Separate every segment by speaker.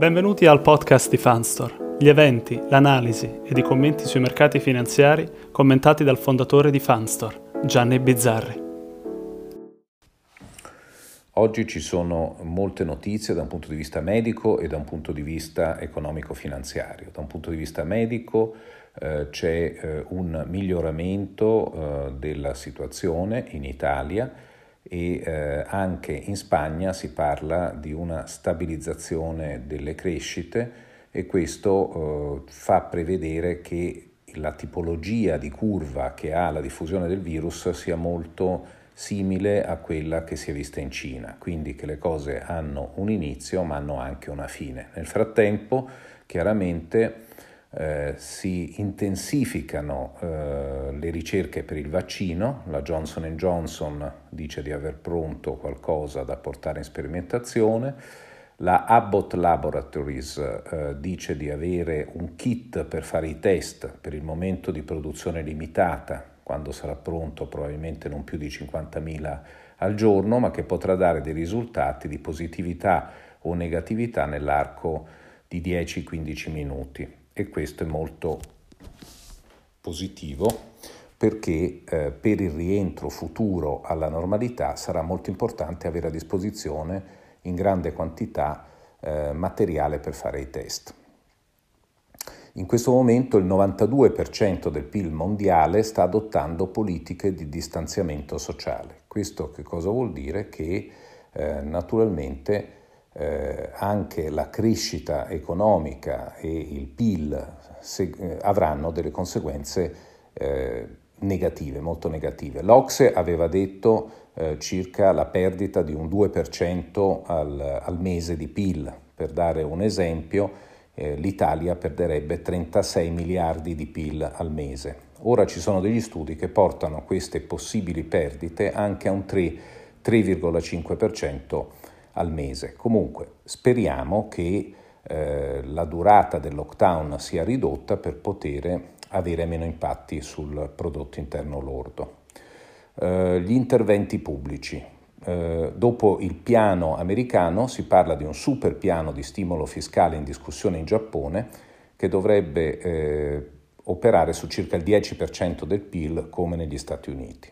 Speaker 1: Benvenuti al podcast di Fanstore, gli eventi, l'analisi ed i commenti sui mercati finanziari commentati dal fondatore di Fanstore, Gianni Bizzarri.
Speaker 2: Oggi ci sono molte notizie da un punto di vista medico e da un punto di vista economico-finanziario. Da un punto di vista medico eh, c'è eh, un miglioramento eh, della situazione in Italia e eh, anche in Spagna si parla di una stabilizzazione delle crescite e questo eh, fa prevedere che la tipologia di curva che ha la diffusione del virus sia molto simile a quella che si è vista in Cina, quindi che le cose hanno un inizio ma hanno anche una fine. Nel frattempo, chiaramente, eh, si intensificano eh, le ricerche per il vaccino, la Johnson Johnson dice di aver pronto qualcosa da portare in sperimentazione, la Abbott Laboratories eh, dice di avere un kit per fare i test per il momento di produzione limitata, quando sarà pronto probabilmente non più di 50.000 al giorno, ma che potrà dare dei risultati di positività o negatività nell'arco di 10-15 minuti e questo è molto positivo perché eh, per il rientro futuro alla normalità sarà molto importante avere a disposizione in grande quantità eh, materiale per fare i test. In questo momento il 92% del PIL mondiale sta adottando politiche di distanziamento sociale. Questo che cosa vuol dire? Che eh, naturalmente eh, anche la crescita economica e il PIL se, eh, avranno delle conseguenze eh, negative, molto negative. L'Ocse aveva detto eh, circa la perdita di un 2% al, al, mese di PIL. Per dare un esempio, eh, l'Italia perderebbe 36 miliardi di PIL al mese. Ora ci sono degli studi che portano queste possibili perdite anche a un 3, 3,5% al mese. Comunque speriamo che eh, la durata del lockdown sia ridotta per poter avere meno impatti sul prodotto interno lordo. Eh, gli interventi pubblici. Eh, dopo il piano americano si parla di un super piano di stimolo fiscale in discussione in Giappone che dovrebbe eh, operare su circa il 10% del PIL come negli Stati Uniti.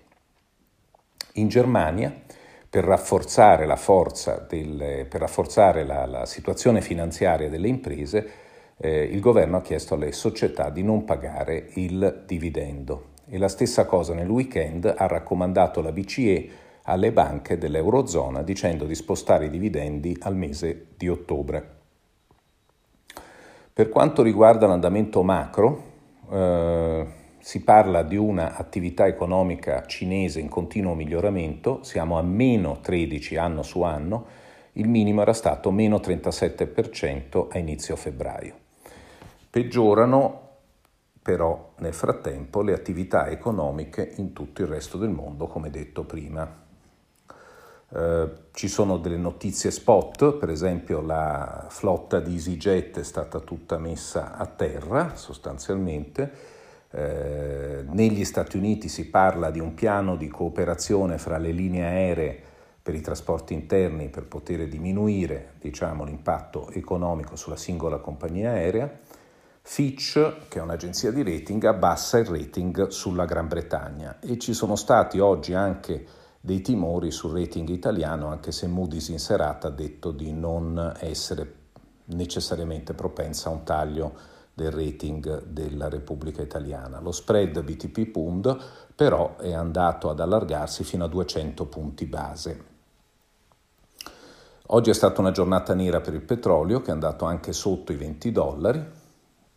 Speaker 2: In Germania per rafforzare la forza, del, per rafforzare la, la, situazione finanziaria delle imprese, eh, il governo ha chiesto alle società di non pagare il dividendo. E la stessa cosa nel weekend ha raccomandato la BCE alle banche dell'Eurozona dicendo di spostare i dividendi al mese di ottobre. Per quanto riguarda l'andamento macro, eh, si parla di un'attività economica cinese in continuo miglioramento, siamo a meno 13 anno su anno, il minimo era stato meno 37% a inizio febbraio. Peggiorano però nel frattempo le attività economiche in tutto il resto del mondo, come detto prima. Eh, ci sono delle notizie spot, per esempio la flotta di EasyJet è stata tutta messa a terra sostanzialmente, eh, negli Stati Uniti si parla di un piano di cooperazione fra le linee aeree per i trasporti interni per poter diminuire diciamo, l'impatto economico sulla singola compagnia aerea. Fitch, che è un'agenzia di rating, abbassa il rating sulla Gran Bretagna e ci sono stati oggi anche dei timori sul rating italiano, anche se Moody's in serata ha detto di non essere necessariamente propensa a un taglio del rating della Repubblica Italiana. Lo spread BTP Pund però è andato ad allargarsi fino a 200 punti base. Oggi è stata una giornata nera per il petrolio che è andato anche sotto i 20 dollari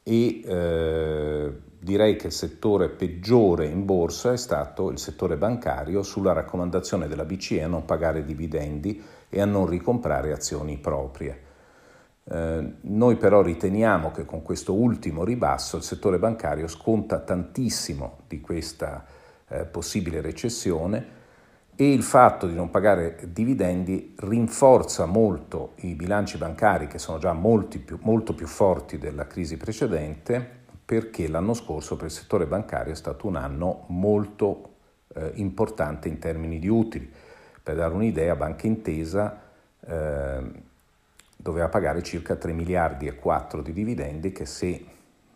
Speaker 2: e eh, direi che il settore peggiore in borsa è stato il settore bancario sulla raccomandazione della BCE a non pagare dividendi e a non ricomprare azioni proprie. Eh, noi però riteniamo che con questo ultimo ribasso il settore bancario sconta tantissimo di questa eh, possibile recessione e il fatto di non pagare dividendi rinforza molto i bilanci bancari che sono già più, molto più forti della crisi precedente perché l'anno scorso per il settore bancario è stato un anno molto eh, importante in termini di utili. Per dare un'idea, Banca Intesa eh, doveva pagare circa 3 miliardi e 4 di dividendi che se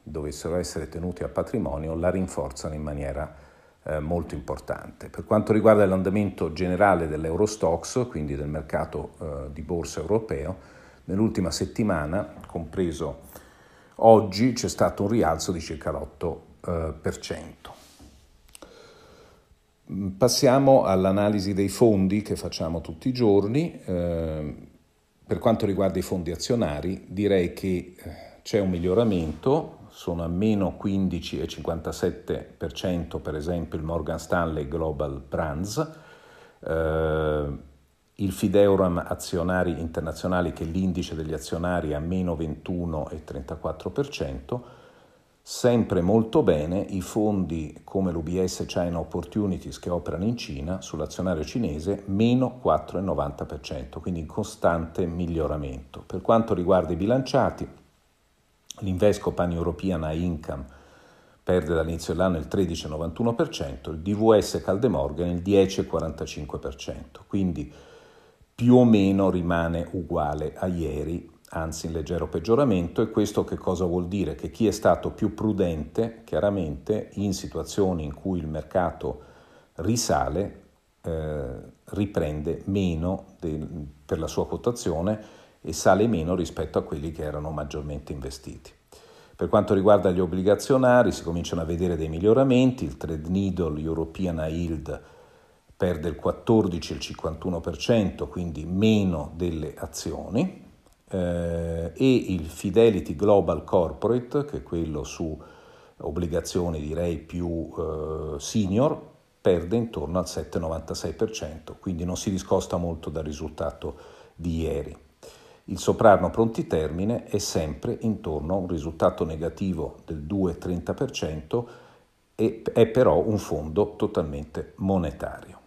Speaker 2: dovessero essere tenuti a patrimonio la rinforzano in maniera eh, molto importante. Per quanto riguarda l'andamento generale dell'Eurostox, quindi del mercato eh, di borsa europeo, nell'ultima settimana, compreso oggi, c'è stato un rialzo di circa l'8%. Mm, passiamo all'analisi dei fondi che facciamo tutti i giorni. Eh, per quanto riguarda i fondi azionari, direi che eh, c'è un miglioramento, sono a meno 15,57% per esempio il Morgan Stanley Global Brands, eh, il Fideuram Azionari Internazionali che è l'indice degli azionari a meno 21,34%, sempre molto bene i fondi come l'UBS China Opportunities che operano in Cina sull'azionario cinese meno 4,90%, quindi in costante miglioramento. Per quanto riguarda i bilanciati, l'Invesco Pan European High Income perde dall'inizio dell'anno il 13,91%, il DVS Caldemorgan il 10,45%, quindi più o meno rimane uguale a ieri, anzi in leggero peggioramento e questo che cosa vuol dire? Che chi è stato più prudente, chiaramente in situazioni in cui il mercato risale, eh, riprende meno del, per la sua quotazione e sale meno rispetto a quelli che erano maggiormente investiti. Per quanto riguarda gli obbligazionari si cominciano a vedere dei miglioramenti, il Trade Needle European Yield perde il 14 il 51%, quindi meno delle azioni, eh, e il Fidelity Global Corporate, che è quello su obbligazioni direi più eh, senior, perde intorno al 7,96%, quindi non si discosta molto dal risultato di ieri. Il soprano pronti termine è sempre intorno a un risultato negativo del 2,30% e è però un fondo totalmente monetario.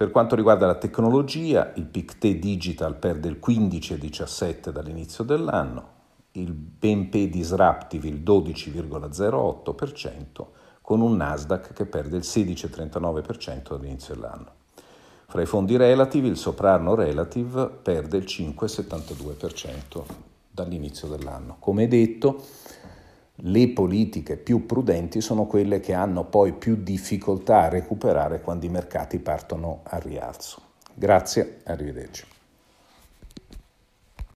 Speaker 2: Per quanto riguarda la tecnologia, il PICTE Digital perde il 15,17 dall'inizio dell'anno, il BNP Disruptive il 12,08%, con un Nasdaq che perde il 16,39% dall'inizio dell'anno. Fra i fondi relativi, il Soprano Relative perde il 5,72% dall'inizio dell'anno. Come detto, le politiche più prudenti sono quelle che hanno poi più difficoltà a recuperare quando i mercati partono a rialzo. Grazie, arrivederci.